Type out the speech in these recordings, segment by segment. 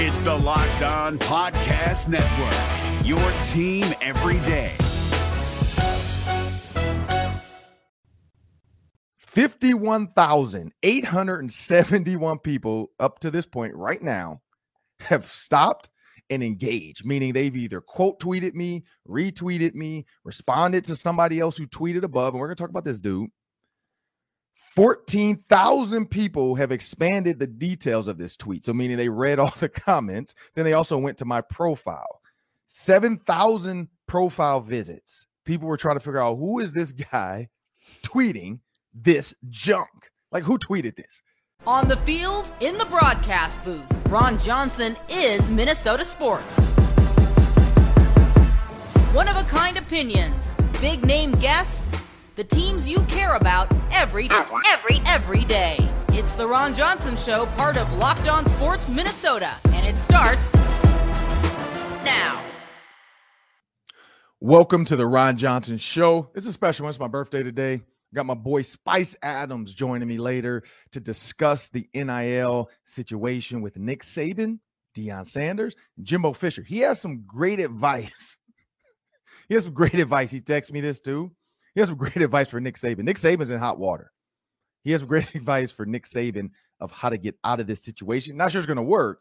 It's the Locked On Podcast Network, your team every day. 51,871 people up to this point right now have stopped and engaged, meaning they've either quote tweeted me, retweeted me, responded to somebody else who tweeted above. And we're going to talk about this dude. 14,000 people have expanded the details of this tweet. So, meaning they read all the comments. Then they also went to my profile. 7,000 profile visits. People were trying to figure out who is this guy tweeting this junk? Like, who tweeted this? On the field, in the broadcast booth, Ron Johnson is Minnesota sports. One of a kind opinions, big name guests, the teams you care about every every every day. It's the Ron Johnson show, part of Locked On Sports Minnesota, and it starts now. Welcome to the Ron Johnson show. It's a special one. It's my birthday today. Got my boy Spice Adams joining me later to discuss the NIL situation with Nick Saban, Deion Sanders, and Jimbo Fisher. He has some great advice. he has some great advice. He texted me this too. He has some great advice for Nick Saban. Nick Saban's in hot water. He has some great advice for Nick Saban of how to get out of this situation. Not sure it's going to work,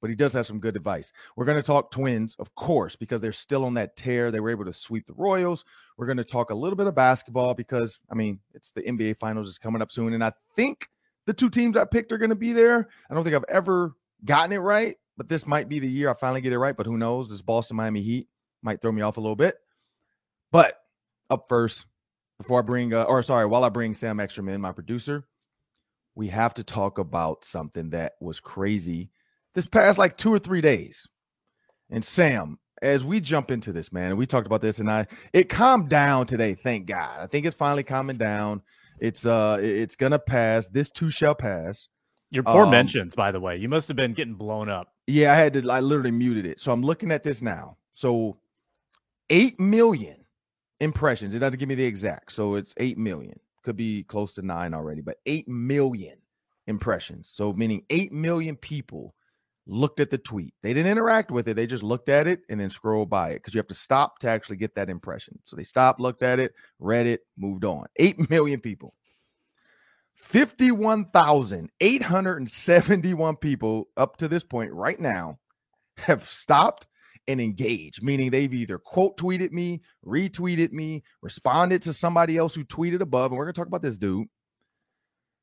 but he does have some good advice. We're going to talk Twins, of course, because they're still on that tear. They were able to sweep the Royals. We're going to talk a little bit of basketball because, I mean, it's the NBA Finals is coming up soon. And I think the two teams I picked are going to be there. I don't think I've ever gotten it right, but this might be the year I finally get it right. But who knows? This Boston Miami Heat might throw me off a little bit. But up first, before I bring, uh, or sorry, while I bring Sam Extraman, my producer, we have to talk about something that was crazy this past like two or three days. And Sam, as we jump into this, man, we talked about this, and I it calmed down today. Thank God. I think it's finally calming down. It's uh, it's gonna pass. This too shall pass. Your poor Um, mentions, by the way. You must have been getting blown up. Yeah, I had to. I literally muted it. So I'm looking at this now. So eight million impressions. It doesn't give me the exact. So it's eight million. Could be close to nine already, but eight million impressions. So meaning eight million people looked at the tweet. They didn't interact with it. They just looked at it and then scrolled by it because you have to stop to actually get that impression. So they stopped, looked at it, read it, moved on. Eight million people. 51,871 people up to this point right now have stopped and engaged, meaning they've either quote tweeted me, retweeted me, responded to somebody else who tweeted above. And we're going to talk about this dude.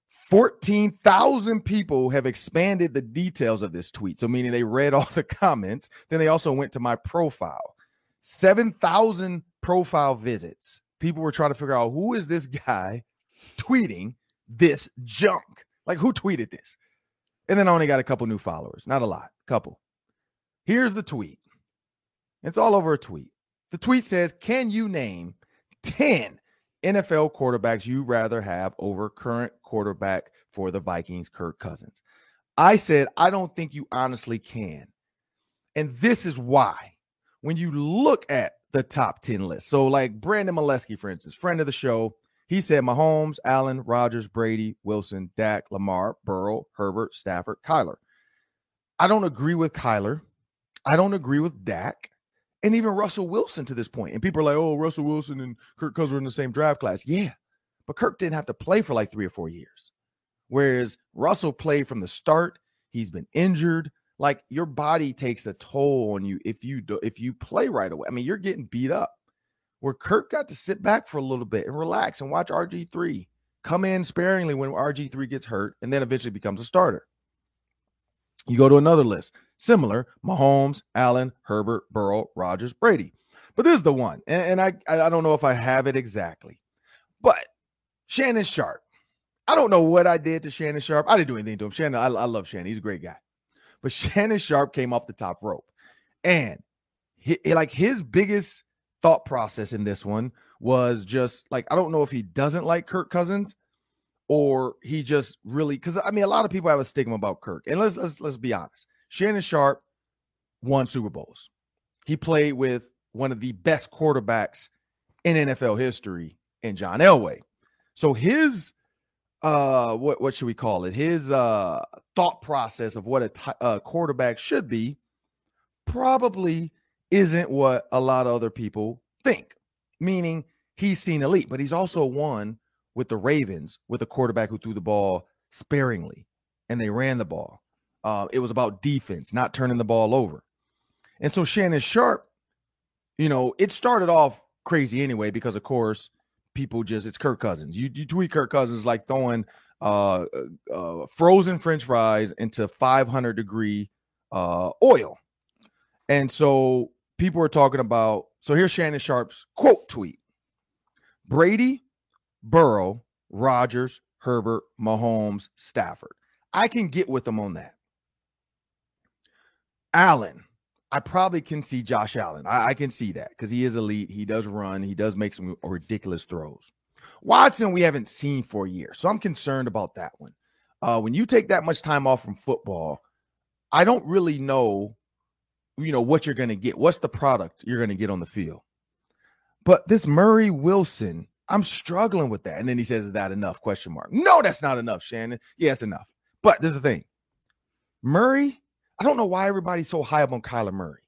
14,000 people have expanded the details of this tweet. So, meaning they read all the comments. Then they also went to my profile. 7,000 profile visits. People were trying to figure out who is this guy tweeting this junk? Like, who tweeted this? And then I only got a couple new followers, not a lot, couple. Here's the tweet. It's all over a tweet. The tweet says, Can you name 10 NFL quarterbacks you rather have over current quarterback for the Vikings, Kirk Cousins? I said, I don't think you honestly can. And this is why. When you look at the top 10 list, so like Brandon Molesky, for instance, friend of the show, he said Mahomes, Allen, Rodgers, Brady, Wilson, Dak, Lamar, Burrow, Herbert, Stafford, Kyler. I don't agree with Kyler. I don't agree with Dak and even Russell Wilson to this point. And people are like, oh, Russell Wilson and Kirk Cousins are in the same draft class. Yeah, but Kirk didn't have to play for like three or four years. Whereas Russell played from the start. He's been injured. Like your body takes a toll on you if you do, if you play right away. I mean, you're getting beat up. Where Kirk got to sit back for a little bit and relax and watch RG3 come in sparingly when RG3 gets hurt and then eventually becomes a starter. You go to another list, similar Mahomes, Allen, Herbert, Burrow, Rodgers, Brady. But this is the one, and, and I I don't know if I have it exactly, but Shannon Sharpe. I don't know what I did to Shannon Sharpe. I didn't do anything to him. Shannon, I, I love Shannon. He's a great guy. But Shannon Sharpe came off the top rope, and he, like his biggest thought process in this one was just like I don't know if he doesn't like Kirk Cousins or he just really because I mean a lot of people have a stigma about Kirk. And let's let's let's be honest. Shannon Sharpe won Super Bowls. He played with one of the best quarterbacks in NFL history in John Elway. So his uh what what should we call it? His uh thought process of what a uh, quarterback should be probably isn't what a lot of other people think. Meaning he's seen elite, but he's also won with the Ravens with a quarterback who threw the ball sparingly and they ran the ball. Uh, it was about defense, not turning the ball over. And so Shannon Sharpe, you know, it started off crazy anyway because of course people just it's Kirk Cousins. You you tweet Kirk Cousins like throwing uh, uh, uh frozen French fries into 500 degree uh, oil, and so people are talking about. So here's Shannon Sharpe's quote tweet: Brady, Burrow, Rodgers, Herbert, Mahomes, Stafford. I can get with them on that. Allen, I probably can see Josh Allen. I, I can see that because he is elite. He does run. He does make some ridiculous throws. Watson, we haven't seen for a year, so I'm concerned about that one. Uh, when you take that much time off from football, I don't really know, you know, what you're going to get. What's the product you're going to get on the field? But this Murray Wilson, I'm struggling with that. And then he says, "Is that enough?" Question mark. No, that's not enough, Shannon. Yeah, enough. But there's the thing, Murray I don't know why everybody's so high up on Kyler Murray.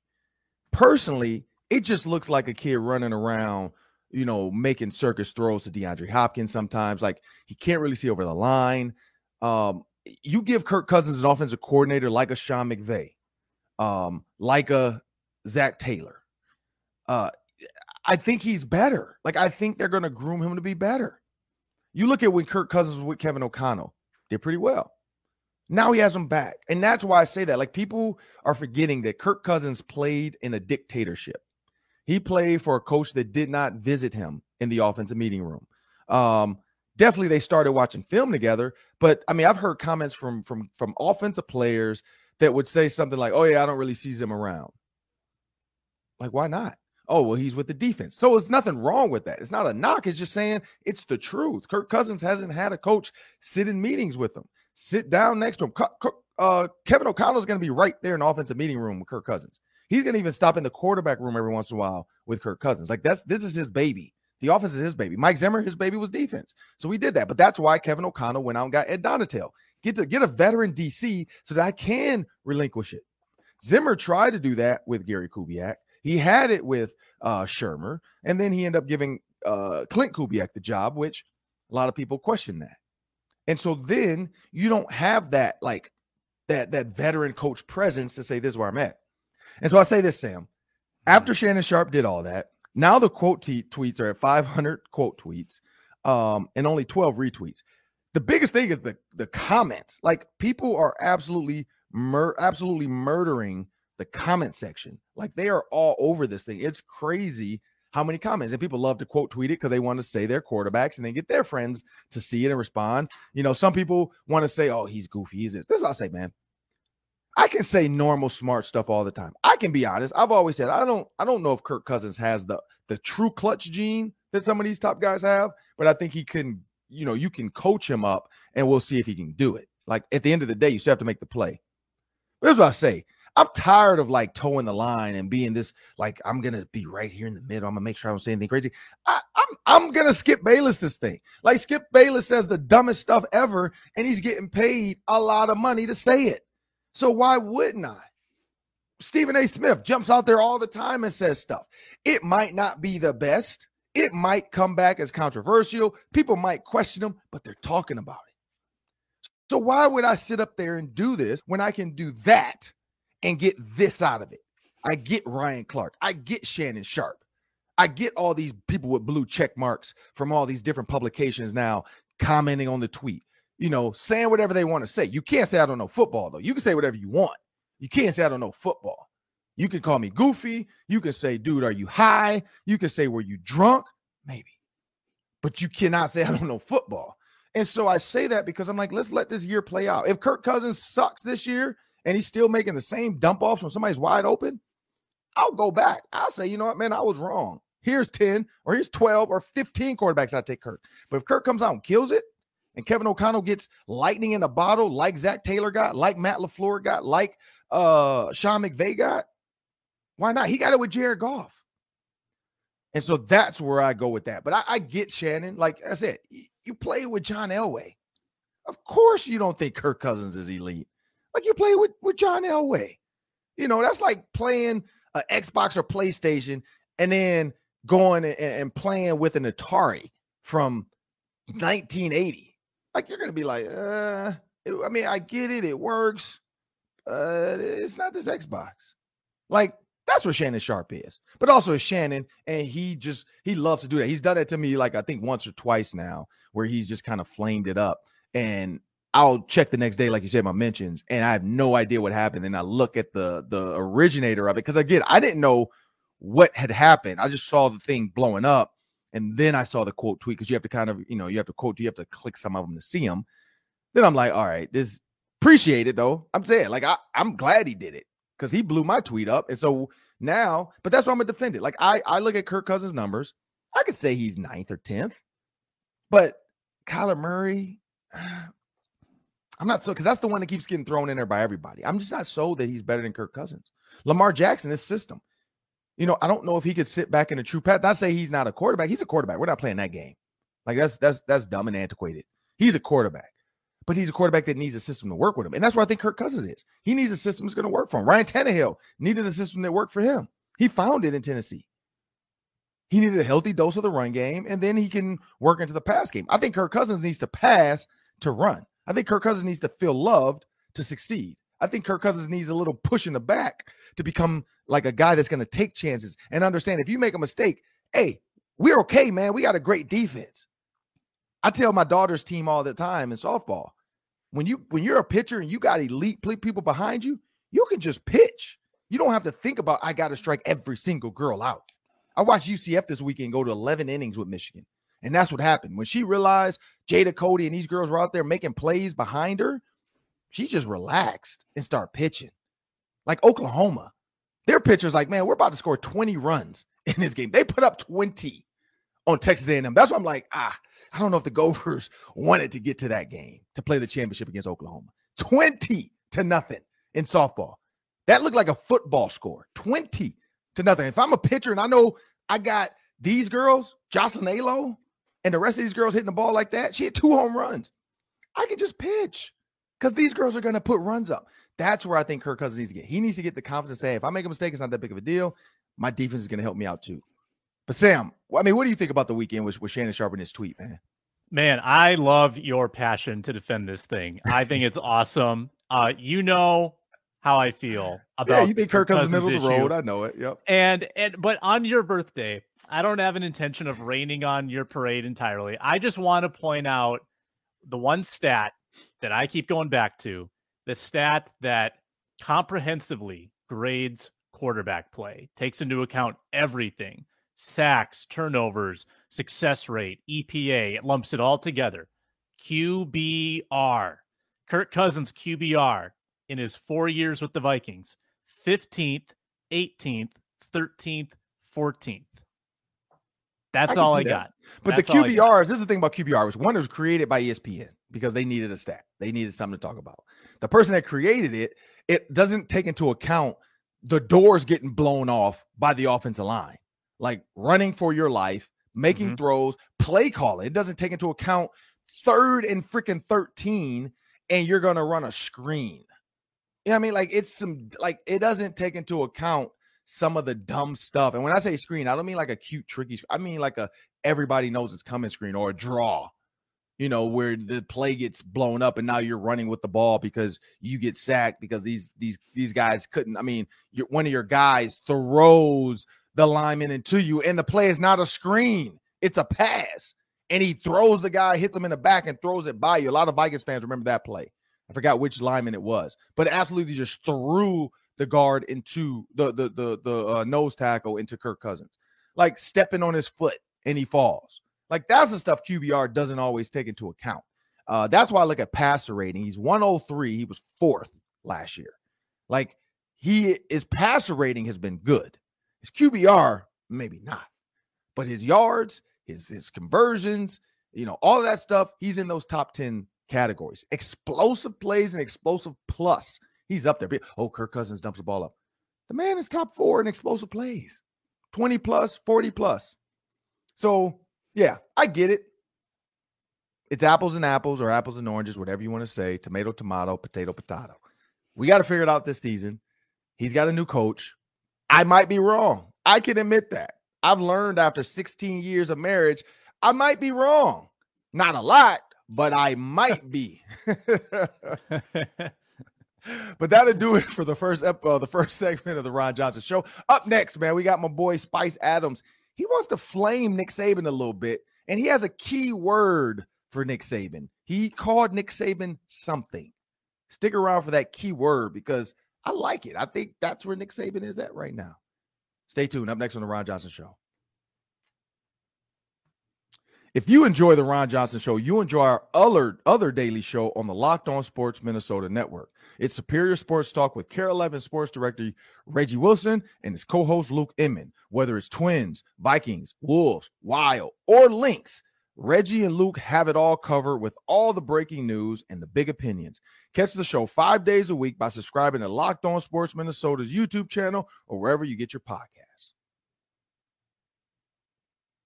Personally, it just looks like a kid running around, you know, making circus throws to DeAndre Hopkins sometimes. Like he can't really see over the line. Um, you give Kirk Cousins an offensive coordinator like a Sean McVay, um, like a Zac Taylor. Uh, I think he's better. Like I think they're going to groom him to be better. You look at when Kirk Cousins was with Kevin O'Connell, did pretty well. Now he has him back. And that's why I say that. Like people are forgetting that Kirk Cousins played in a dictatorship. He played for a coach that did not visit him in the offensive meeting room. Um, definitely they started watching film together, but I mean, I've heard comments from from from offensive players that would say something like, "Oh yeah, I don't really see him around." Like, why not? Oh, well, he's with the defense. So it's nothing wrong with that. It's not a knock. It's just saying it's the truth. Kirk Cousins hasn't had a coach sit in meetings with him sit down next to him. Uh, Kevin O'Connell is going to be right there in the offensive meeting room with Kirk Cousins. He's going to even stop in the quarterback room every once in a while with Kirk Cousins. Like that's this is his baby. The offense is his baby. Mike Zimmer, his baby was defense. So we did that. But that's why Kevin O'Connell went out and got Ed Donatell. Get to get a veteran DC so that I can relinquish it. Zimmer tried to do that with Gary Kubiak. He had it with uh Shurmur, and then he ended up giving uh Klint Kubiak the job, which a lot of people question that. And so then you don't have that like that that veteran coach presence to say this is where I'm at. And so I say this, Sam. After Shannon Sharpe did all that, now the quote t- tweets are at 500 quote tweets um, and only 12 retweets. The biggest thing is the the comments. Like people are absolutely mur- absolutely murdering the comment section. Like they are all over this thing. It's crazy how many comments. And people love to quote tweet it because they want to say their quarterbacks and then get their friends to see it and respond. You know, some people want to say, oh, he's goofy. He's this. Is what I say, man. I can say normal smart stuff all the time. I can be honest. I've always said I don't I don't know if Kirk Cousins has the the true clutch gene that some of these top guys have, but I think he can, you know, you can coach him up and we'll see if he can do it. Like at the end of the day, you still have to make the play. But here's what I say. I'm tired of like toeing the line and being this like I'm gonna be right here in the middle. I'm gonna make sure I don't say anything crazy. I, am I'm, I'm gonna Skip Bayless this thing. Like Skip Bayless says the dumbest stuff ever, and he's getting paid a lot of money to say it. So why wouldn't I? Stephen A. Smith jumps out there all the time and says stuff. It might not be the best. It might come back as controversial. People might question him, but they're talking about it. So why would I sit up there and do this when I can do that? And get this out of it. I get Ryan Clark. I get Shannon Sharpe. I get all these people with blue check marks from all these different publications now commenting on the tweet, you know, saying whatever they want to say. You can't say I don't know football, though. You can say whatever you want. You can't say I don't know football. You can call me goofy. You can say, dude, are you high? You can say, were you drunk? Maybe. But you cannot say I don't know football. And so I say that because I'm like, let's let this year play out. If Kirk Cousins sucks this year, and he's still making the same dump offs when somebody's wide open, I'll go back. I'll say, you know what, man, I was wrong. Here's 10 or here's 12 or 15 quarterbacks I take Kirk. But if Kirk comes out and kills it, and Kevin O'Connell gets lightning in a bottle like Zac Taylor got, like Matt LaFleur got, like uh Sean McVay got, why not? He got it with Jared Goff. And so that's where I go with that. But I, I get Shannon. Like I said, you play with John Elway. Of course, you don't think Kirk Cousins is elite. Like you play with with John Elway. You know, that's like playing an Xbox or PlayStation and then going and, and playing with an Atari from 1980. Like you're gonna be like, uh, it, I mean, I get it, it works, it's not this Xbox. Like that's what Shannon Sharpe is. But also Shannon, and he just he loves to do that. He's done it to me like I think once or twice now, where he's just kind of flamed it up. And I'll check the next day, like you said, my mentions, and I have no idea what happened. And I look at the the originator of it because again, I didn't know what had happened. I just saw the thing blowing up, and then I saw the quote tweet because you have to kind of you know you have to quote you have to click some of them to see them. Then I'm like, all right, this appreciate it though. I'm saying like I I'm glad he did it because he blew my tweet up, and so now, but that's why I'm gonna defend it. Like I I look at Kirk Cousins' numbers, I could say he's ninth or tenth, but Kyler Murray. I'm not so because that's the one that keeps getting thrown in there by everybody. I'm just not so that he's better than Kirk Cousins. Lamar Jackson, this system. You know, I don't know if he could sit back in a true path. Not say he's not a quarterback. He's a quarterback. We're not playing that game. Like that's that's that's dumb and antiquated. He's a quarterback, but he's a quarterback that needs a system to work with him, and that's where I think Kirk Cousins is. He needs a system that's going to work for him. Ryan Tannehill needed a system that worked for him. He found it in Tennessee. He needed a healthy dose of the run game, and then he can work into the pass game. I think Kirk Cousins needs to pass to run. I think Kirk Cousins needs to feel loved to succeed. I think Kirk Cousins needs a little push in the back to become like a guy that's going to take chances and understand if you make a mistake, hey, we're okay, man. We got a great defense. I tell my daughter's team all the time in softball, when you when you're a pitcher and you got elite people behind you, you can just pitch. You don't have to think about I got to strike every single girl out. I watched UCF this weekend go to 11 innings with Michigan. And that's what happened. When she realized Jada Cody and these girls were out there making plays behind her, she just relaxed and started pitching. Like Oklahoma, their pitchers like, man, we're about to score 20 runs in this game. They put up 20 on Texas A&M. That's why I'm like, ah, I don't know if the Gophers wanted to get to that game to play the championship against Oklahoma. 20 to nothing in softball. That looked like a football score. 20 to nothing. If I'm a pitcher and I know I got these girls, Jocelyn Alo, and the rest of these girls hitting the ball like that, she had two home runs. I could just pitch because these girls are going to put runs up. That's where I think Kirk Cousins needs to get. He needs to get the confidence to say, if I make a mistake, it's not that big of a deal. My defense is going to help me out too. But Sam, I mean, what do you think about the weekend with, with Shannon Sharpe and his tweet, man? Man, I love your passion to defend this thing. I think it's awesome. Uh, you know how I feel about. Yeah, you think Kirk Cousins is middle of the road? I know it. Yep. And and but on your birthday, I don't have an intention of raining on your parade entirely. I just want to point out the one stat that I keep going back to the stat that comprehensively grades quarterback play, takes into account everything sacks, turnovers, success rate, EPA, it lumps it all together. QBR. Kirk Cousins' QBR in his four years with the Vikings 15th, 18th, 13th, 14th. That's I all I that. got. But That's the QBRs, this is the thing about QBR, was one was created by ESPN because they needed a stat. They needed something to talk about. The person that created it, it doesn't take into account the doors getting blown off by the offensive line, like running for your life, making mm-hmm. throws, play calling. It doesn't take into account third and freaking 13, and you're gonna run a screen. You know what I mean? Like it's some like it doesn't take into account some of the dumb stuff. And when I say screen, I don't mean like a cute, tricky. I mean like a everybody knows it's coming screen or a draw. You know where the play gets blown up and now you're running with the ball because you get sacked because these these these guys couldn't. I mean, one of your guys throws the lineman into you, and the play is not a screen; it's a pass, and he throws the guy, hits him in the back, and throws it by you. A lot of Vikings fans remember that play. I forgot which lineman it was, but absolutely just threw the guard into the the the the uh, nose tackle into Kirk Cousins, like stepping on his foot and he falls. Like that's the stuff QBR doesn't always take into account. Uh, that's why I look at passer rating. He's 103. He was fourth last year. Like he his passer rating has been good. His QBR maybe not, but his yards, his his conversions, you know, all that stuff. He's in those top 10 categories. Explosive plays and explosive plus He's up there. Oh, Kirk Cousins dumps the ball up. The man is top four in explosive plays 20 plus, 40 plus. So, yeah, I get it. It's apples and apples or apples and oranges, whatever you want to say. Tomato, tomato, potato, potato. We got to figure it out this season. He's got a new coach. I might be wrong. I can admit that. I've learned after 16 years of marriage, I might be wrong. Not a lot, but I might be. but that'll do it for the first ep- uh, the first segment of the Ron Johnson show. Up next, man, we got my boy Spice Adams. He wants to flame Nick Saban a little bit, and he has a key word for Nick Saban. He called Nick Saban something. Stick around for that key word because I like it. I think that's where Nick Saban is at right now. Stay tuned. Up next on the Ron Johnson Show. If you enjoy the Ron Johnson Show, you enjoy our other other daily show on the Locked On Sports Minnesota Network. It's Superior Sports Talk with KARE 11 Sports Director Reggie Wilson and his co-host Luke Inman. Whether it's Twins, Vikings, Wolves, Wild, or Lynx, Reggie and Luke have it all covered with all the breaking news and the big opinions. Catch the show five days a week by subscribing to Locked On Sports Minnesota's YouTube channel or wherever you get your podcasts.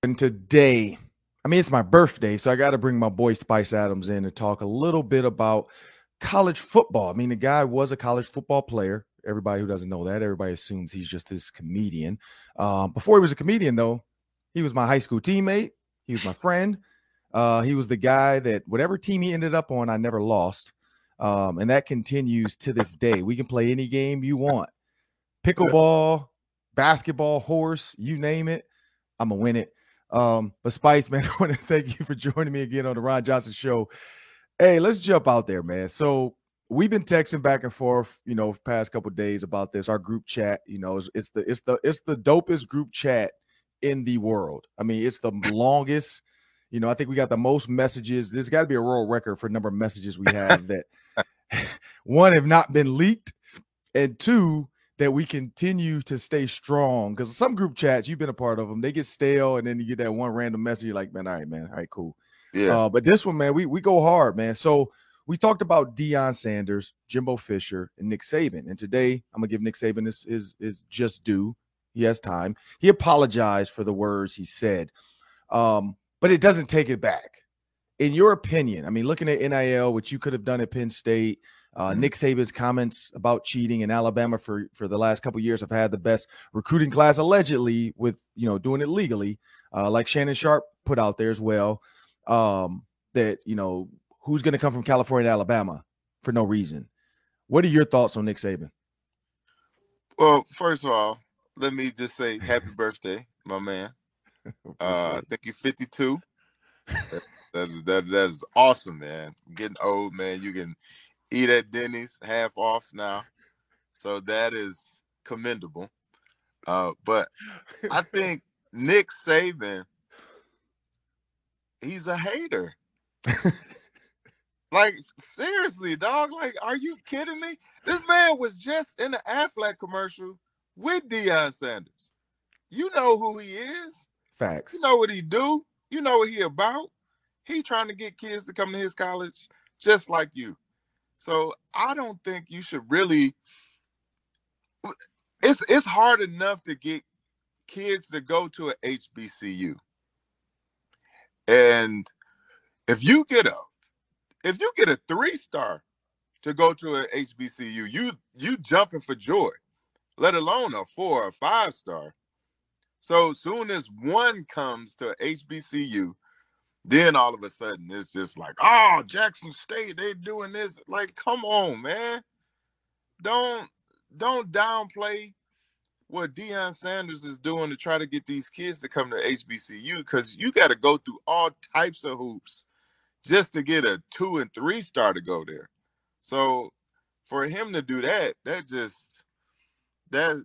And today, I mean, it's my birthday, so I got to bring my boy Spice Adams in to talk a little bit about college football. I mean, the guy was a college football player. Everybody who doesn't know that, everybody assumes he's just this comedian. Um, before he was a comedian, though, he was my high school teammate. He was my friend. Uh, he was the guy that whatever team he ended up on, I never lost. Um, and that continues to this day. We can play any game you want pickleball, basketball, horse, you name it. I'm going to win it. Um, but Spice, man, I want to thank you for joining me again on the Ron Johnson Show. Hey, let's jump out there, man. So we've been texting back and forth, you know, past couple days about this. Our group chat, you know, it's, it's the it's the it's the dopest group chat in the world. I mean, it's the longest. You know, I think we got the most messages. There's got to be a world record for number of messages we have that one have not been leaked, and two that we continue to stay strong. Because some group chats you've been a part of them, they get stale, and then you get that one random message. You're like, man, all right, man, all right, cool. Yeah. Uh, but this one, man, we we go hard, man. So we talked about Deion Sanders, Jimbo Fisher, and Nick Saban, and today I'm gonna give Nick Saban his his, his just due. He has time. He apologized for the words he said, um, but it doesn't take it back. In your opinion, I mean, looking at NIL, which you could have done at Penn State, uh, Mhm. Nick Saban's comments about cheating in Alabama for for the last couple years have had the best recruiting class allegedly with you know doing it legally, uh, like Shannon Sharpe put out there as well. Um, that you know who's going to come from California to Alabama for no reason. What are your thoughts on Nick Saban? Well, first of all, let me just say happy birthday, my man. Uh, I think you're 52. That- that is that that is awesome, man. getting old, man. You can eat at Denny's half off now, so that is commendable. Uh, but I think Nick Saban, he's a hater. like seriously, dog. Like, are you kidding me? This man was just in the Aflac commercial with Deion Sanders. You know who he is. Facts. You know what he do. You know what he about. He trying to get kids to come to his college just like you. So I don't think you should really. It's it's hard enough to get kids to go to a HBCU, and if you get a if you get a three star to go to a HBCU, you you jumping for joy, let alone a four or five star. So soon as one comes to HBCU, then all of a sudden it's just like, oh, Jackson State, they doing this. Like, come on, man. Don't don't downplay what Deion Sanders is doing to try to get these kids to come to HBCU because you got to go through all types of hoops just to get a two and three star to go there. So for him to do that, that just that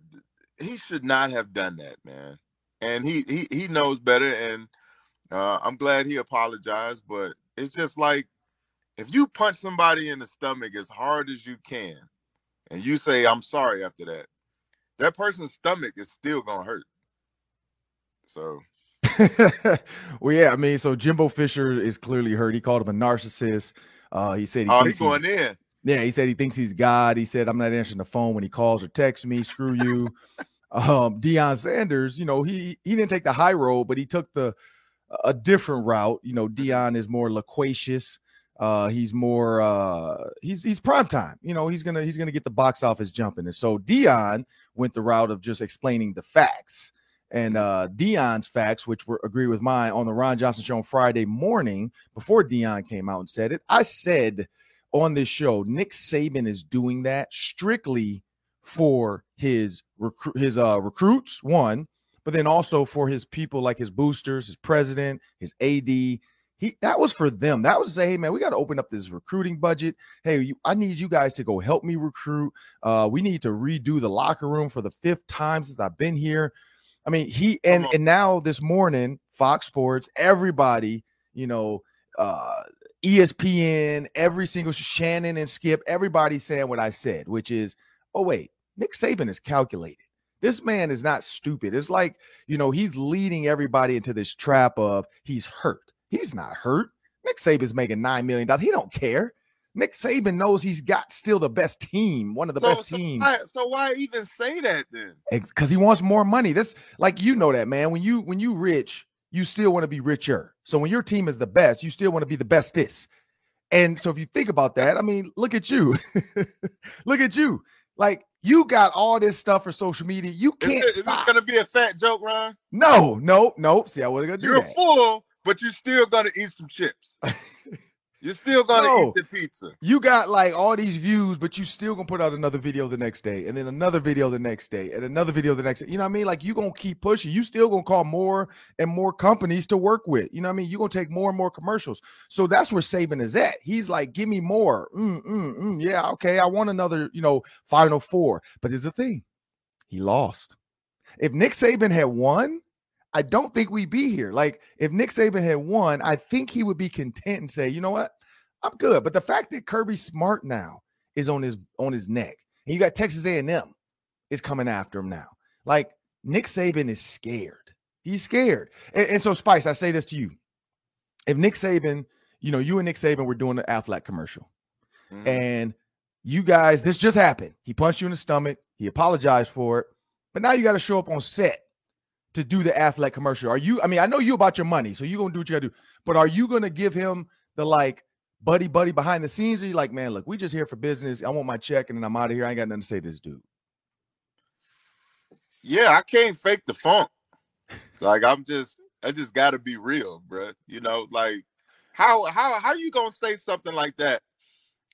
he should not have done that, man. And he he he knows better, and uh, I'm glad he apologized. But it's just like if you punch somebody in the stomach as hard as you can, and you say I'm sorry after that, that person's stomach is still gonna hurt. So well, yeah, I mean, so Jimbo Fisher is clearly hurt. He called him a narcissist. Uh, he said he oh, he's going in. Yeah, he said he thinks he's God. He said, I'm not answering the phone when he calls or texts me. Screw you. um, Deion Sanders, you know, he he didn't take the high road, but he took the a different route. You know, Deion is more loquacious. Uh, he's more uh, he's he's prime time. You know, he's gonna he's gonna get the box office jumping. And so Deion went the route of just explaining the facts. And uh Deion's facts, which were agree with mine on the Ron Johnson show on Friday morning before Deion came out and said it. I said on this show, Nick Saban is doing that strictly for his recruit his uh recruits, one, but then also for his people like his boosters, his president, his AD, he that was for them. That was to say, hey man, we got to open up this recruiting budget. Hey, you, I need you guys to go help me recruit. Uh, we need to redo the locker room for the fifth time since I've been here. I mean, he and and now this morning, Fox Sports, everybody, you know, uh, ESPN, every single Shannon and Skip, everybody saying what I said, which is, oh wait, Nick Saban is calculated. This man is not stupid. It's like, you know, he's leading everybody into this trap of he's hurt. He's not hurt. Nick Saban's making nine million dollars. He don't care. Nick Saban knows he's got still the best team, one of the so, best so teams. Why, so why even say that then? Because he wants more money. This, like you know that, man. When you when you rich, you still want to be richer. So when your team is the best, you still want to be the bestest. And so if you think about that, I mean, look at you. look at you. Like you got all this stuff for social media. You can't is, it, stop. Is this gonna be a fat joke, Ron? No, no, no. See, I wasn't gonna do You're that. full, but you're still gonna eat some chips. You're still gonna No. eat the pizza. You got like all these views, but you still gonna put out another video the next day, and then another video the next day, and another video the next day. You know what I mean? Like you gonna keep pushing. You still gonna call more and more companies to work with. You know what I mean? You gonna take more and more commercials. So that's where Saban is at. He's like, give me more. Mm, mm, mm. Yeah, okay. I want another. You know, Final Four. But there's the thing, he lost. If Nick Saban had won, I don't think we'd be here. Like if Nick Saban had won, I think he would be content and say, you know what, I'm good. But the fact that Kirby Smart now is on his on his neck, and you got Texas A&M is coming after him now. Like Nick Saban is scared. He's scared. And, and so Spice, I say this to you: if Nick Saban, you know, you and Nick Saban were doing the Aflac commercial, Mhm. and you guys, this just happened. He punched you in the stomach. He apologized for it, but now you got to show up on set to do the Aflac commercial. Are you? I mean, I know you about your money, so you gonna do what you gotta do. But are you gonna give him the like buddy buddy behind the scenes? Or you like, man, look, we just here for business. I want my check, and then I'm out of here. I ain't got nothing to say to this dude. yeah, I can't fake the funk. Like I'm just, I just got to be real, bruh. You know, like how how how you gonna say something like that,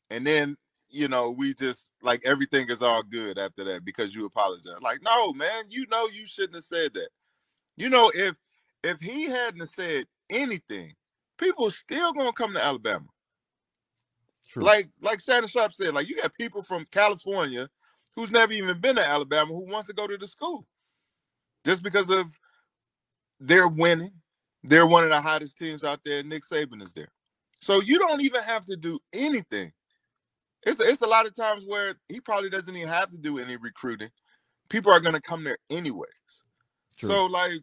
and then you know we just like everything is all good after that because you apologize. Like, no, man, you know you shouldn't have said that. You know, if if he hadn't said anything, people still gonna come to Alabama. True. Like like Shannon Sharpe said, like you got people from California who's never even been to Alabama who wants to go to the school just because of they're winning. They're one of the hottest teams out there. Nick Saban is there, so you don't even have to do anything. It's it's a lot of times where he probably doesn't even have to do any recruiting. People are going to come there anyways. True. So like,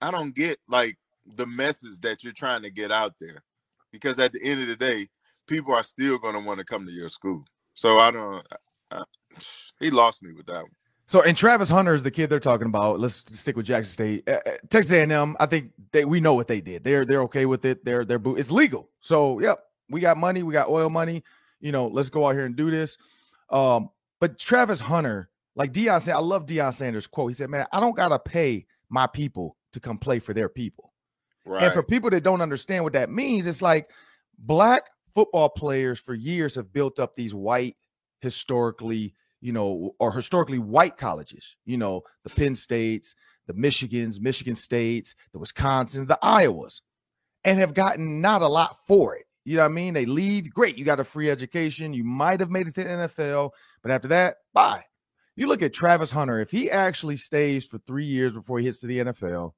I don't get like the message that you're trying to get out there, because at the end of the day, people are still going to want to come to your school. So I don't. I, he lost me with that one. So and Travis Hunter is the kid they're talking about. Let's stick with Jackson State, uh, Texas A&M. I think they we know what they did. They're they're okay with it. They're they're boo- it's legal. So yep, we got money. We got oil money. You know, let's go out here and do this. Um, but Travis Hunter, like Deion said, I love Deion Sanders' quote. He said, "Man, I don't gotta pay my people to come play for their people." Right. And for people that don't understand what that means, it's like black football players for years have built up these white, historically, you know, or historically white colleges, you know, the Penn States, the Michigans, Michigan States, the Wisconsin, the Iowas, and have gotten not a lot for it. You know what I mean? They leave, great, you got a free education. You might have made it to the NFL, but after that, bye. You look at Travis Hunter, if he actually stays for three years before he hits to the NFL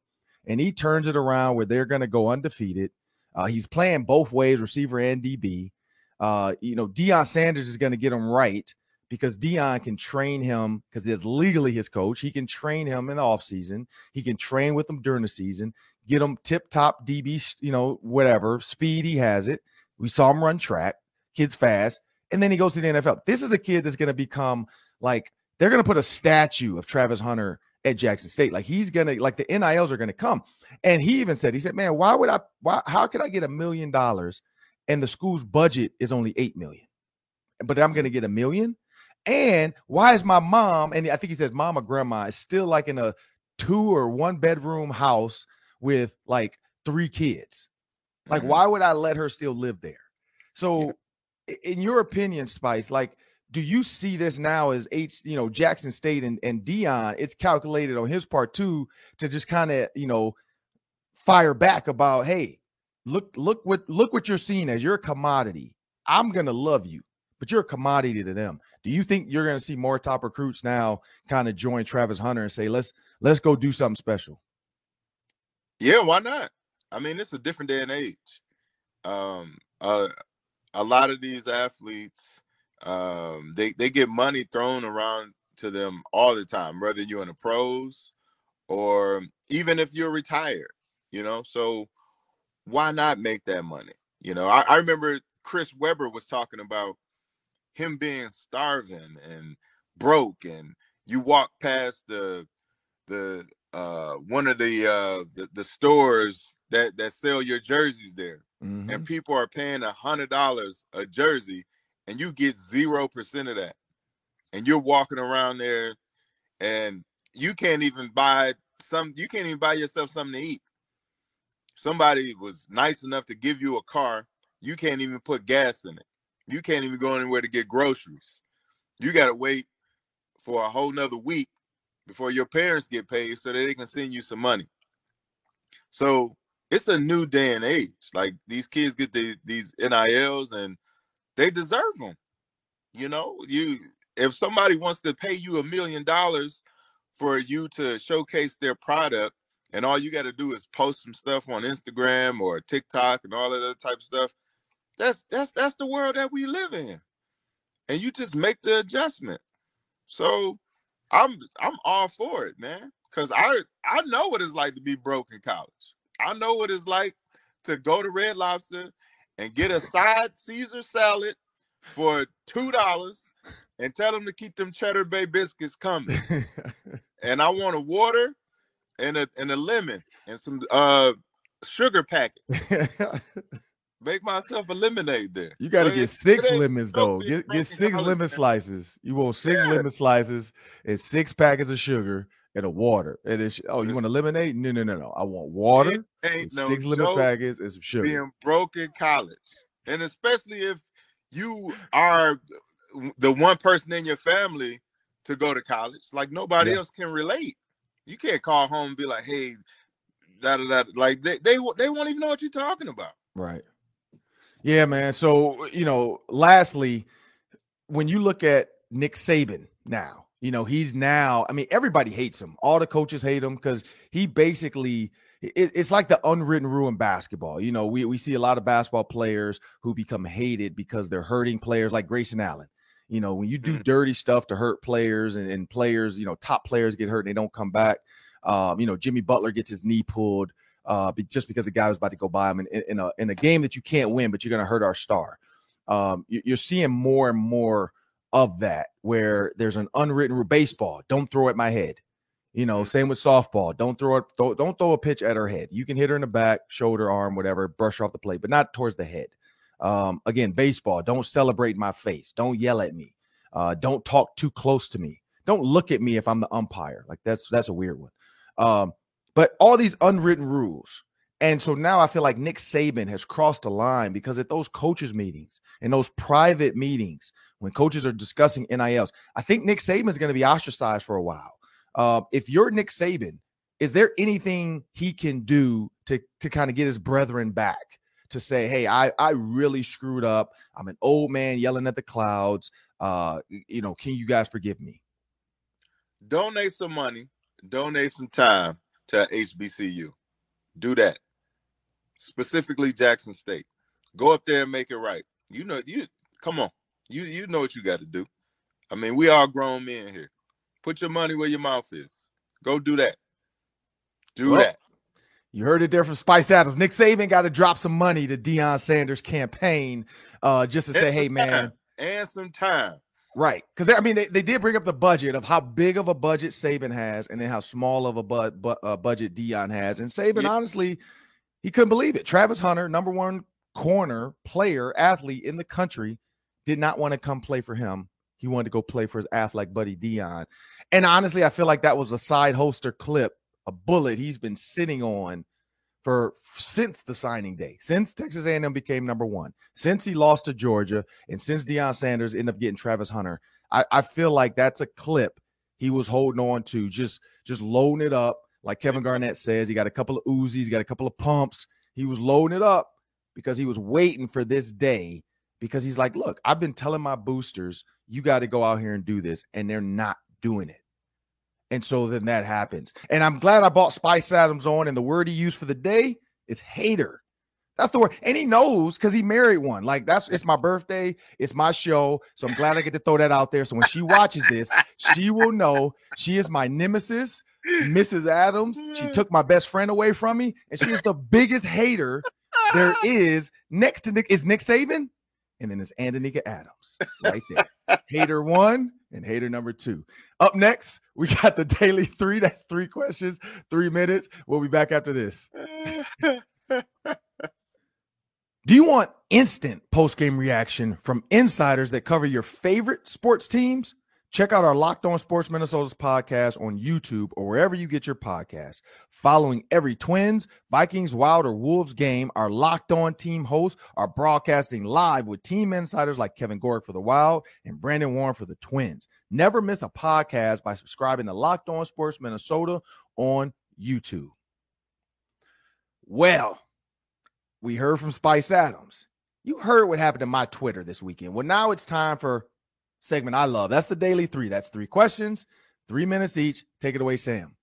and he turns it around where they're going to go undefeated, uh, he's playing both ways, receiver and DB. Uh, you know, Deion Sanders is going to get him right because Deion can train him because it's legally his coach. He can train him in the offseason. He can train with him during the season, get him tip top DB, you know, whatever speed he has it. We saw him run track, kid's fast, and then he goes to the NFL. This is a kid that's going to become like they're going to put a statue of Travis Hunter at Jackson State. Like he's going to like the NILs are going to come. And he even said, he said, man, why would I, why, how could I get a million dollars and the school's budget is only 8 million, but I'm going to get a million? And why is my mom, and I think he says mom or grandma is still like in a two or one bedroom house with like three kids? Like, Mhm. why would I let her still live there? So, i- in your opinion, Spice, like, do you see this now as H, you know, Jackson State and, and Deion? It's calculated on his part too to just kind of, you know, fire back about, hey, look, look what look what you're seeing as you're a commodity. I'm gonna love you, but you're a commodity to them. Do you think you're gonna see more top recruits now kind of join Travis Hunter and say, let's let's go do something special? Yeah, why not? I mean, it's a different day and age. Um, uh, a lot of these athletes, um, they they get money thrown around to them all the time, whether you're in the pros or even if you're retired. You know, so why not make that money? You know, I, I remember Chris Webber was talking about him being starving and broke, and you walk past the the uh one of the uh the, the stores that that sell your jerseys there Mhm. and people are paying a hundred dollars a jersey and you get zero percent of that. And you're walking around there and you can't even buy some you can't even buy yourself something to eat. Somebody was nice enough to give you a car you can't even put gas in it. You can't even go anywhere to get groceries. You got to wait for a whole nother week before your parents get paid so that they can send you some money. So it's a new day and age. Like these kids get the, these nils and they deserve them you know? You if somebody wants to pay you a million dollars for you to showcase their product and all you got to do is post some stuff on instagram or tiktok and all that type of stuff that's that's that's the world that we live in. And you just make the adjustment. So i'm i'm all for it man because i i know what it's like to be broke in college. I know what it's like to go to red lobster and get a side caesar salad for two dollars and tell them to keep them cheddar bay biscuits coming and I want a water and a and a lemon and some uh sugar packets. Make myself a lemonade there. You got to So get six lemons though. Get get six lemon slices. You want six Yeah. lemon slices and six packets of sugar and a water. And it's oh, you want a lemonade? No, no, no, no. I want water, no six lemon packets, and some sugar. being broke in college, and especially if you are the one person in your family to go to college, like nobody Yeah. else can relate. You can't call home and be like, "Hey, da da da." Like they they they won't even know what you're talking about. Right. Yeah, man. So, you know, lastly, when you look at Nick Saban now, you know, he's now, I mean, everybody hates him. All the coaches hate him because he basically, it- it's like the unwritten rule in basketball. You know, we, we see a lot of basketball players who become hated because they're hurting players like Grayson Allen. You know, when you do Mhm. dirty stuff to hurt players and, and players, you know, top players get hurt and they don't come back. Um, you know, Jimmy Butler gets his knee pulled uh, just because the guy was about to go by him in, in, a in a game that you can't win, but you're going to hurt our star. Um, you're seeing more and more of that where there's an unwritten rule. Baseball, don't throw at my head. You know, same with softball. Don't throw it. Throw, don't throw a pitch at her head. You can hit her in the back, shoulder, arm, whatever. Brush off the plate, but not towards the head. Um, again, baseball. Don't celebrate my face. Don't yell at me. Uh, don't talk too close to me. Don't look at me if I'm the umpire. Like that's that's a weird one. Um, but all these unwritten rules. And so now I feel like Nick Saban has crossed the line because at those coaches' meetings and those private meetings, when coaches are discussing NILs, I think Nick Saban is going to be ostracized for a while. Uh, if you're Nick Saban, is there anything he can do to to kind of get his brethren back to say, "Hey, I I really screwed up. I'm an old man yelling at the clouds. Uh, you know, can you guys forgive me?" donate some money, donate some time to HBCU. Do that. Specifically Jackson State. Go up there and make it right. You know, you come on. You you know what you got to do. I mean, we all grown men here. Put your money where your mouth is. Go do that. Do Well, that. You heard it there from Spice Adams. Nick Saban got to drop some money to Deion Sanders' campaign uh, just to And say, hey, some man. And some time. Right. Because I mean, they, they did bring up the budget of how big of a budget Saban has and then how small of a bu- bu- uh, budget Deion has. And Saban, Yeah. honestly, he couldn't believe it. Travis Hunter, number one corner player, athlete in the country, did not want to come play for him. He wanted to go play for his athletic buddy Deion. And honestly, I feel like that was a side holster clip, a bullet he's been sitting on for since the signing day, since Texas A&M became number one, since he lost to Georgia, and since Deion Sanders ended up getting Travis Hunter. I, I feel like that's a clip he was holding on to, just just loading it up. Like Kevin Garnett says, he got a couple of Uzis, he got a couple of pumps. He was loading it up because he was waiting for this day because he's like, look, I've been telling my boosters, you got to go out here and do this, and they're not doing it. And so then that happens. And I'm glad I bought Spice Adams on, and the word he used for the day is hater. That's the word. And he knows because he married one. Like that's it's my birthday, it's my show. So I'm glad I get to throw that out there. So when she watches this, she will know she is my nemesis, Mrs. Adams. She took my best friend away from me, and she is the biggest hater there is next to Nick is Nick Saban, and then it's Andanika Adams right there. hater one and hater number two. Up next, we got the daily three. That's three questions, three minutes. We'll be back after this. Do you want instant post game reaction from insiders that cover your favorite sports teams? Check out our Locked On Sports Minnesota's podcast on YouTube or wherever you get your podcasts. Following every Twins, Vikings, Wild, or Wolves game, our Locked On team hosts are broadcasting live with team insiders like Kevin Gork for the Wild and Brandon Warne for the Twins. Never miss a podcast by subscribing to Locked On Sports Minnesota on YouTube. Well, we heard from Spice Adams. You heard what happened to my Twitter this weekend. Well, now it's time for segment I love. That's the daily three. That's three questions, three minutes each. Take it away, Sam.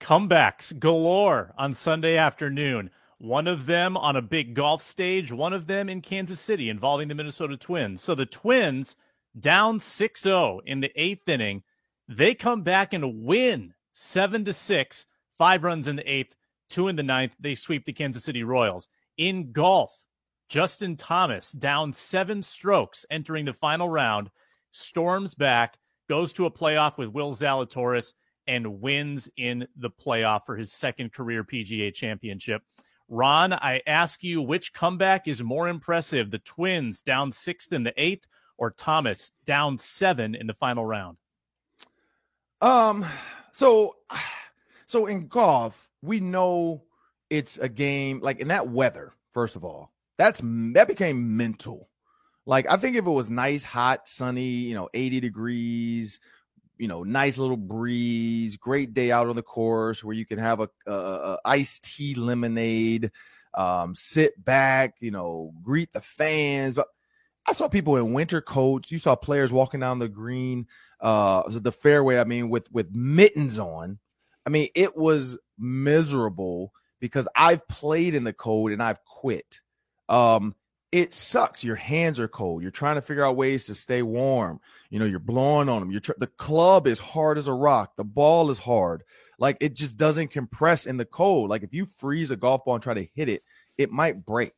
Comebacks galore on Sunday afternoon. One of them on a big golf stage, one of them in Kansas City involving the Minnesota Twins. So the Twins down 6-0 in the 8th inning, they come back and win 7 to 6, 5 runs in the 8th, 2 in the ninth. They sweep the Kansas City Royals. In golf, Justin Thomas down 7 strokes entering the final round, storms back, goes to a playoff with Will Zalatoris and wins in the playoff for his second career PGA championship. Ron, I ask you which comeback is more impressive, the Twins down sixth in the eighth, or Thomas down seven in the final round? Um, so so in golf, we know it's a game like in that weather, first of all. That's that became mental. Like I think if it was nice, hot, sunny, you know, 80 degrees, you know, nice little breeze, great day out on the course where you can have a, a, a iced tea lemonade, um, sit back, you know, greet the fans. But I saw people in winter coats. You saw players walking down the green, uh, the fairway. I mean, with with mittens on. I mean, it was miserable because I've played in the cold and I've quit. Um, it sucks. Your hands are cold. You're trying to figure out ways to stay warm. You know, you're blowing on them. You're tr- the club is hard as a rock. The ball is hard. Like it just doesn't compress in the cold. Like if you freeze a golf ball and try to hit it, it might break.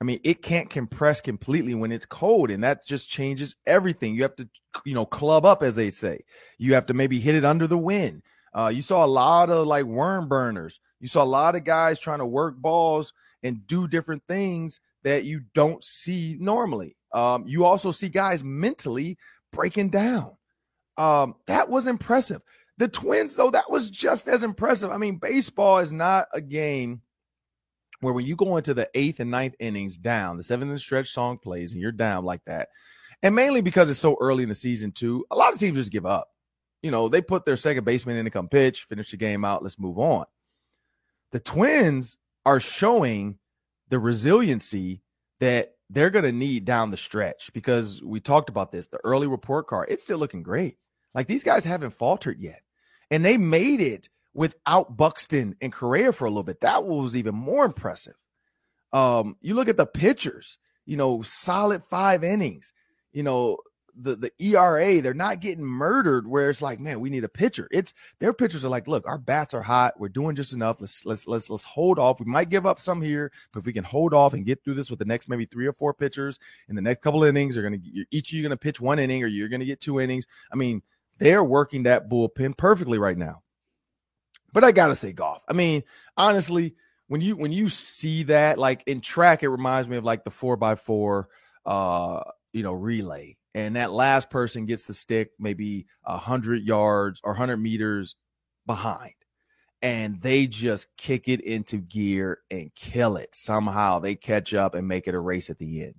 I mean, it can't compress completely when it's cold, and that just changes everything. You have to, you know, club up, as they say. You have to maybe hit it under the wind. Uh, you saw a lot of like worm burners. You saw a lot of guys trying to work balls and do different things that you don't see normally. Um, you also see guys mentally breaking down. Um, that was impressive. The Twins, though, that was just as impressive. I mean, baseball is not a game where when you go into the eighth and ninth innings down, the seventh and stretch song plays and you're down like that. And mainly because it's so early in the season, too, a lot of teams just give up. You know, they put their second baseman in to come pitch, finish the game out, let's move on. The Twins are showing the resiliency that they're going to need down the stretch because we talked about this. The early report card, it's still looking great. Like these guys haven't faltered yet. And they made it without Buxton and Correa for a little bit. That was even more impressive. Um, you look at the pitchers, you know, solid five innings. You know, the the ERA, they're not getting murdered where it's like, man, we need a pitcher. It's their pitchers are like, look, our bats are hot. We're doing just enough. Let's let's let's let's hold off. We might give up some here, but if we can hold off and get through this with the next maybe three or four pitchers in the next couple innings, you're gonna each of you gonna pitch one inning or you're gonna get two innings. I mean, they're working that bullpen perfectly right now. But I gotta say, golf. I mean, honestly, when you when you see that, like in track, it reminds me of like the four by four uh you know relay and that last person gets the stick maybe a hundred yards or hundred meters behind. And they just kick it into gear and kill it. Somehow they catch up and make it a race at the end.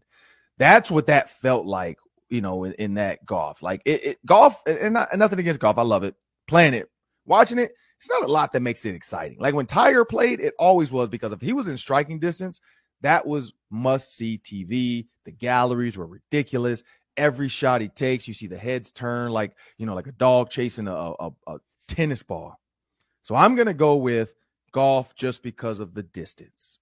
That's what that felt like you know in, in that golf. Like it, it golf and, not, and nothing against golf. I love it. Playing it watching it it's not a lot that makes it exciting. Like when Tiger played it always was because if he was in striking distance that was must see tv the galleries were ridiculous every shot he takes, you see the heads turn like you know, like a dog chasing a, a, a tennis ball. So I'm gonna go with golf just because of the distance.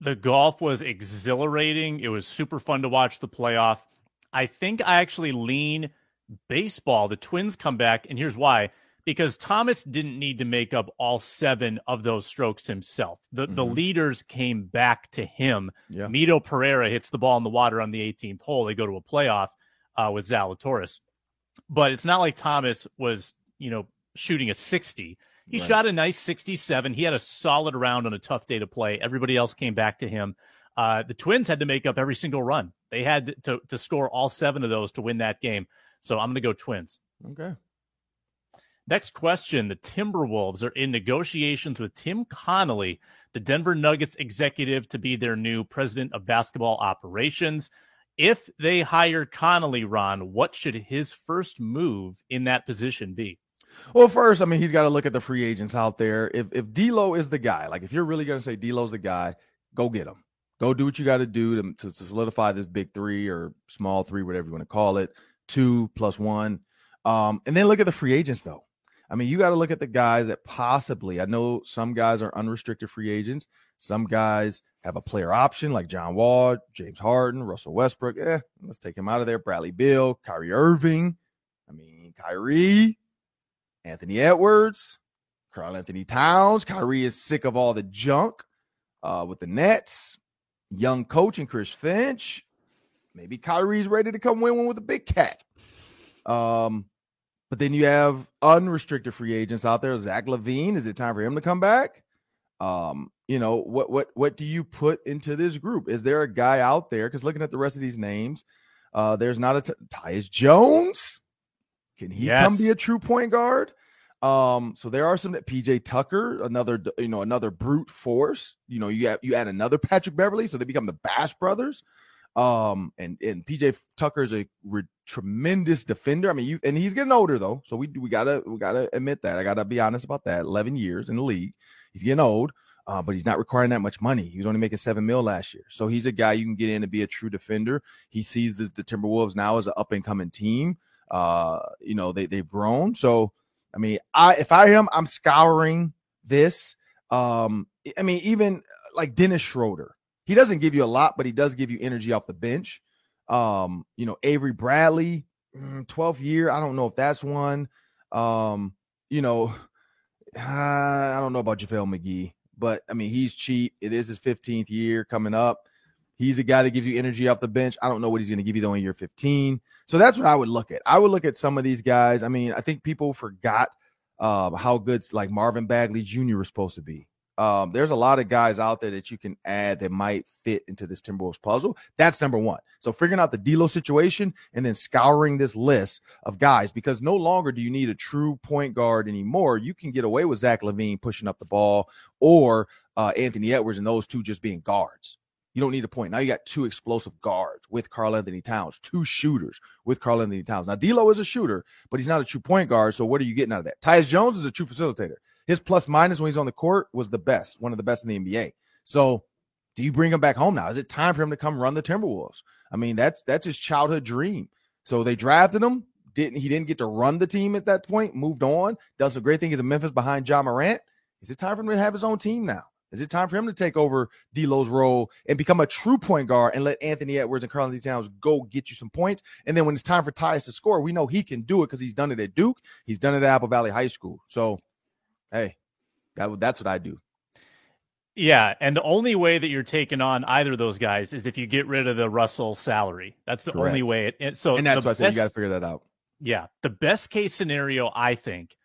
The golf was exhilarating. It was super fun to watch the playoff. I think I actually lean baseball. The Twins come back, and here's why because Thomas didn't need to make up all seven of those strokes himself. The mm-hmm. the leaders came back to him. Yeah. Mito Pereira hits the ball in the water on the 18th hole. They go to a playoff uh, with Zalatoris. But it's not like Thomas was, you know, shooting a 60. He right. shot a nice 67. He had a solid round on a tough day to play. Everybody else came back to him. Uh, the Twins had to make up every single run. They had to, to score all seven of those to win that game. So I'm going to go Twins. Okay. Next question The Timberwolves are in negotiations with Tim Connolly, the Denver Nuggets executive, to be their new president of basketball operations. If they hire Connolly, Ron, what should his first move in that position be? Well, first, I mean, he's got to look at the free agents out there. If if D'Lo is the guy, like if you're really going to say D'Lo's the guy, go get him. Go do what you got to do to, to solidify this big three or small three, whatever you want to call it, two plus one. Um, and then look at the free agents, though. I mean, you got to look at the guys that possibly, I know some guys are unrestricted free agents. Some guys have a player option like John Wall, James Harden, Russell Westbrook. Eh, let's take him out of there. Bradley Beal, Kyrie Irving. I mean, Kyrie, Anthony Edwards, Karl-Anthony Towns. Kyrie is sick of all the junk uh, with the Nets. Young coach and Chris Finch. Maybe Kyrie's ready to come win one with a big cat. Um, but then you have unrestricted free agents out there. Zach LaVine, is it time for him to come back? Um, you know, what what what do you put into this group? Is there a guy out there? Because looking at the rest of these names, uh, there's not a t- Tyus Jones. Can he yes. come be a true point guard? Um, so there are some that PJ Tucker, another you know another brute force. You know, you have you add another Patrick Beverley, so they become the Bash brothers. Um, and and PJ Tucker is a re- tremendous defender. I mean, you and he's getting older though, so we we gotta we gotta admit that. I gotta be honest about that. Eleven years in the league, he's getting old. Uh, but he's not requiring that much money. He was only making seven mil last year. So he's a guy you can get in and be a true defender. He sees the, the Timberwolves now as an up and coming team. Uh, you know, they, they've grown. So, I mean, I, if I am, I'm scouring this. Um, I mean, even like Dennis Schroeder, he doesn't give you a lot, but he does give you energy off the bench. Um, you know, Avery Bradley, 12th mm, year. I don't know if that's one. Um, you know, I don't know about JaVale McGee, but I mean, he's cheap. It is his 15th year coming up. He's a guy that gives you energy off the bench. I don't know what he's going to give you though in year 15. So that's what I would look at. I would look at some of these guys. I mean, I think people forgot uh, how good like Marvin Bagley Jr. was supposed to be. Um, there's a lot of guys out there that you can add that might fit into this Timberwolves puzzle. That's number one. So figuring out the D'Lo situation and then scouring this list of guys because no longer do you need a true point guard anymore. You can get away with Zach LaVine pushing up the ball or uh, Anthony Edwards and those two just being guards. You don't need a point. Now you got two explosive guards with Karl-Anthony Towns, two shooters with Karl-Anthony Towns. Now D'Lo is a shooter, but he's not a true point guard. So what are you getting out of that? Tyus Jones is a true facilitator. His plus minus when he's on the court was the best, one of the best in the NBA. So, do you bring him back home now? Is it time for him to come run the Timberwolves? I mean, that's that's his childhood dream. So they drafted him. Didn't he didn't get to run the team at that point? Moved on. Does a great thing as a Memphis behind Ja Morant. Is it time for him to have his own team now? Is it time for him to take over D'Lo's role and become a true point guard and let Anthony Edwards and Karl Towns go get you some points? And then when it's time for Tyus to score, we know he can do it because he's done it at Duke. He's done it at Apple Valley High School. So, hey, that, that's what I do. Yeah, and the only way that you're taking on either of those guys is if you get rid of the Russell salary. That's the Correct. only way. It, so And that's why I said you got to figure that out. Yeah, the best case scenario I think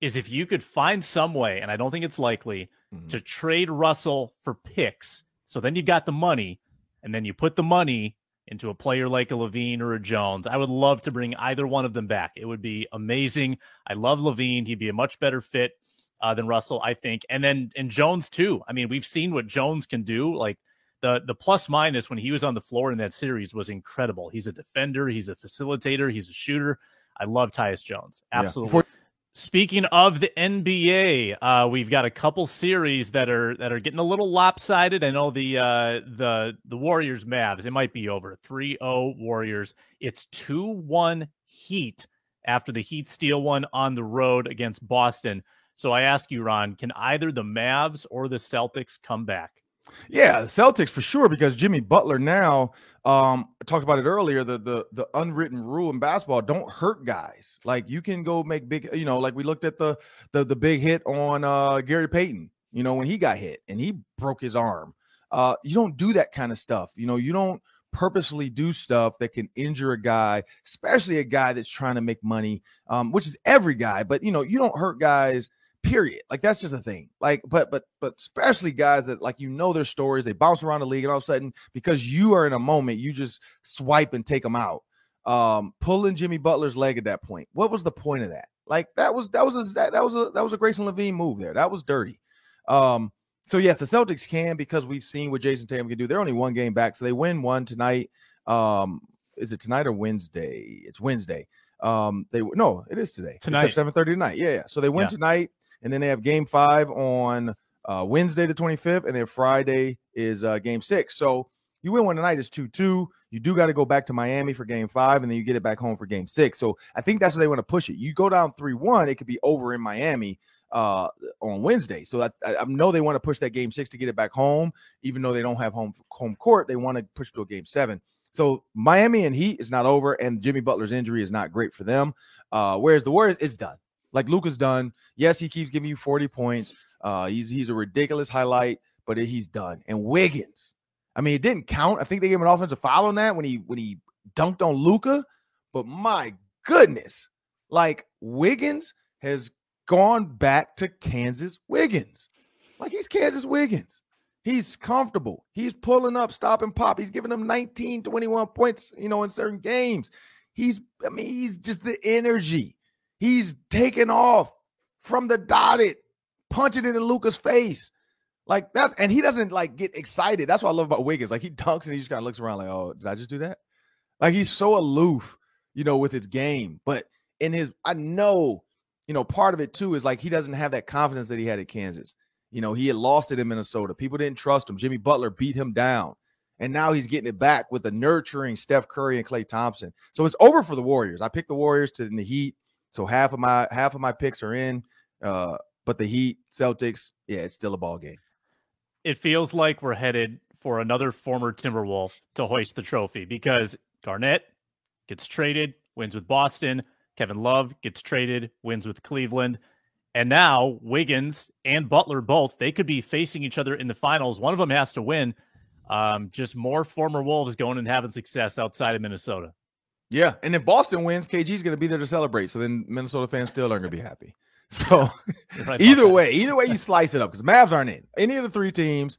is if you could find some way, and I don't think it's likely, Mhm. to trade Russell for picks. So then you've got the money, and then you put the money into a player like a LaVine or a Jones. I would love to bring either one of them back. It would be amazing. I love LaVine. He'd be a much better fit uh, than Russell, I think. And then and Jones too. I mean, we've seen what Jones can do. Like the the plus minus when he was on the floor in that series was incredible. He's a defender. He's a facilitator. He's a shooter. I love Tyus Jones. Yeah. Absolutely. Before- Speaking of the NBA, uh, we've got a couple series that are that are getting a little lopsided. I know the uh, the the Warriors Mavs. It might be over 3-0 Warriors. It's 2-1 Heat after the Heat steal one on the road against Boston. So I ask you, Ron, can either the Mavs or the Celtics come back? Yeah, the Celtics for sure because Jimmy Butler now um talked about it earlier the the the unwritten rule in basketball don't hurt guys. Like you can go make big you know like we looked at the the the big hit on uh Gary Payton, you know when he got hit and he broke his arm. Uh you don't do that kind of stuff. You know, you don't purposely do stuff that can injure a guy, especially a guy that's trying to make money, um which is every guy, but you know, you don't hurt guys period. Like that's just a thing. Like, but but but especially guys that like you know their stories, they bounce around the league, and all of a sudden, because you are in a moment, you just swipe and take them out. Um, pulling Jimmy Butler's leg at that point. What was the point of that? Like that was that was a that, that was a that was a Grayson Levine move there. That was dirty. Um, so yes, the Celtics can because we've seen what Jayson Tatum can do. They're only one game back, so they win one tonight. Um, is it tonight or Wednesday? It's Wednesday. Um, they no, it is today. Tonight. seven thirty tonight. Yeah, yeah. So they win Yeah. tonight, and then they have Game Five on uh, Wednesday the twenty fifth, and then Friday is uh, Game Six. So you win one tonight is two two. You do got to go back to Miami for Game Five, and then you get it back home for Game Six. So I think that's what they want to push it. You go down three one, it could be over in Miami uh on Wednesday. So I, I I know they want to push that game six to get it back home, even though they don't have home home court. They want to push to a game seven. So Miami and Heat is not over, and Jimmy Butler's injury is not great for them. Uh, whereas the Warriors, it's done. Like Luka's done. Yes, he keeps giving you 40 points. Uh, he's he's a ridiculous highlight, but he's done. And Wiggins, I mean, it didn't count. I think they gave an offensive foul on that when he when he dunked on Luka. But my goodness, like Wiggins has gone back to Kansas Wiggins. Like he's Kansas Wiggins. He's comfortable. He's pulling up, stopping pop. He's giving them 19, 21 points, you know, in certain games. He's, I mean, he's just the energy. He's taking off from the dotted, punching it in Luka's face. Like that's, and he doesn't like get excited. That's what I love about Wiggins. Like he dunks and he just kind of looks around like, oh, did I just do that? Like he's so aloof, you know, with his game. But in his, I know, you know, part of it too is like he doesn't have that confidence that he had at Kansas. You know, he had lost it in Minnesota. People didn't trust him. Jimmy Butler beat him down. And now he's getting it back with the nurturing Steph Curry and Klay Thompson. So it's over for the Warriors. I picked the Warriors to in the Heat. So half of my half of my picks are in. Uh, but the Heat, Celtics, yeah, it's still a ball game. it feels like we're headed for another former Timberwolf to hoist the trophy because Garnett gets traded, wins with Boston. Kevin Love gets traded, wins with Cleveland. And now Wiggins and Butler both, they could be facing each other in the finals. One of them has to win. Um, just more former Wolves going and having success outside of Minnesota. Yeah, and if Boston wins, KG's going to be there to celebrate. So then Minnesota fans still aren't going to be happy. So right either way, either way you slice it up because Mavs aren't in any of the three teams.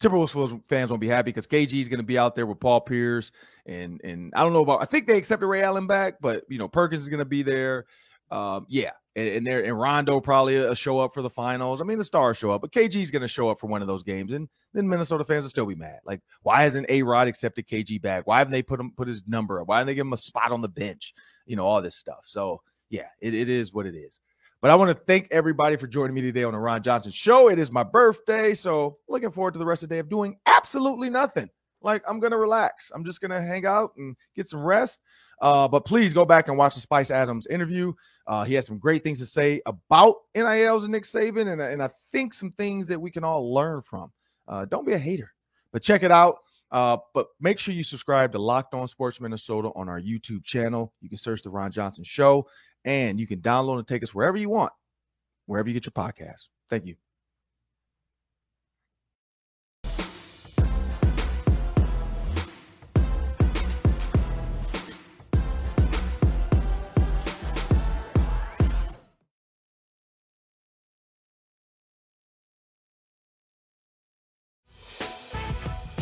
Timberwolves fans won't be happy because KG is going to be out there with Paul Pierce and and I don't know about. I think they accepted Ray Allen back, but you know Perkins is going to be there. Um, yeah, and and, there, and Rondo probably a show up for the finals. I mean, the stars show up, but KG's going to show up for one of those games, and then Minnesota fans will still be mad. Like, why hasn't A Rod accepted KG back? Why haven't they put him put his number up? Why didn't they give him a spot on the bench? You know, all this stuff. So yeah, it, it is what it is. But I want to thank everybody for joining me today on the Ron Johnson Show. It is my birthday, so looking forward to the rest of the day of doing absolutely nothing. like I'm gonna relax. I'm just gonna hang out and get some rest. Uh, but please go back and watch the Spice Adams interview. Uh, he has some great things to say about NILs and Nick Saban, and, and I think some things that we can all learn from. Uh, don't be a hater, but check it out. Uh, but make sure you subscribe to Locked On Sports Minnesota on our YouTube channel. You can search the Ron Johnson Show, and you can download and take us wherever you want, wherever you get your podcast. Thank you.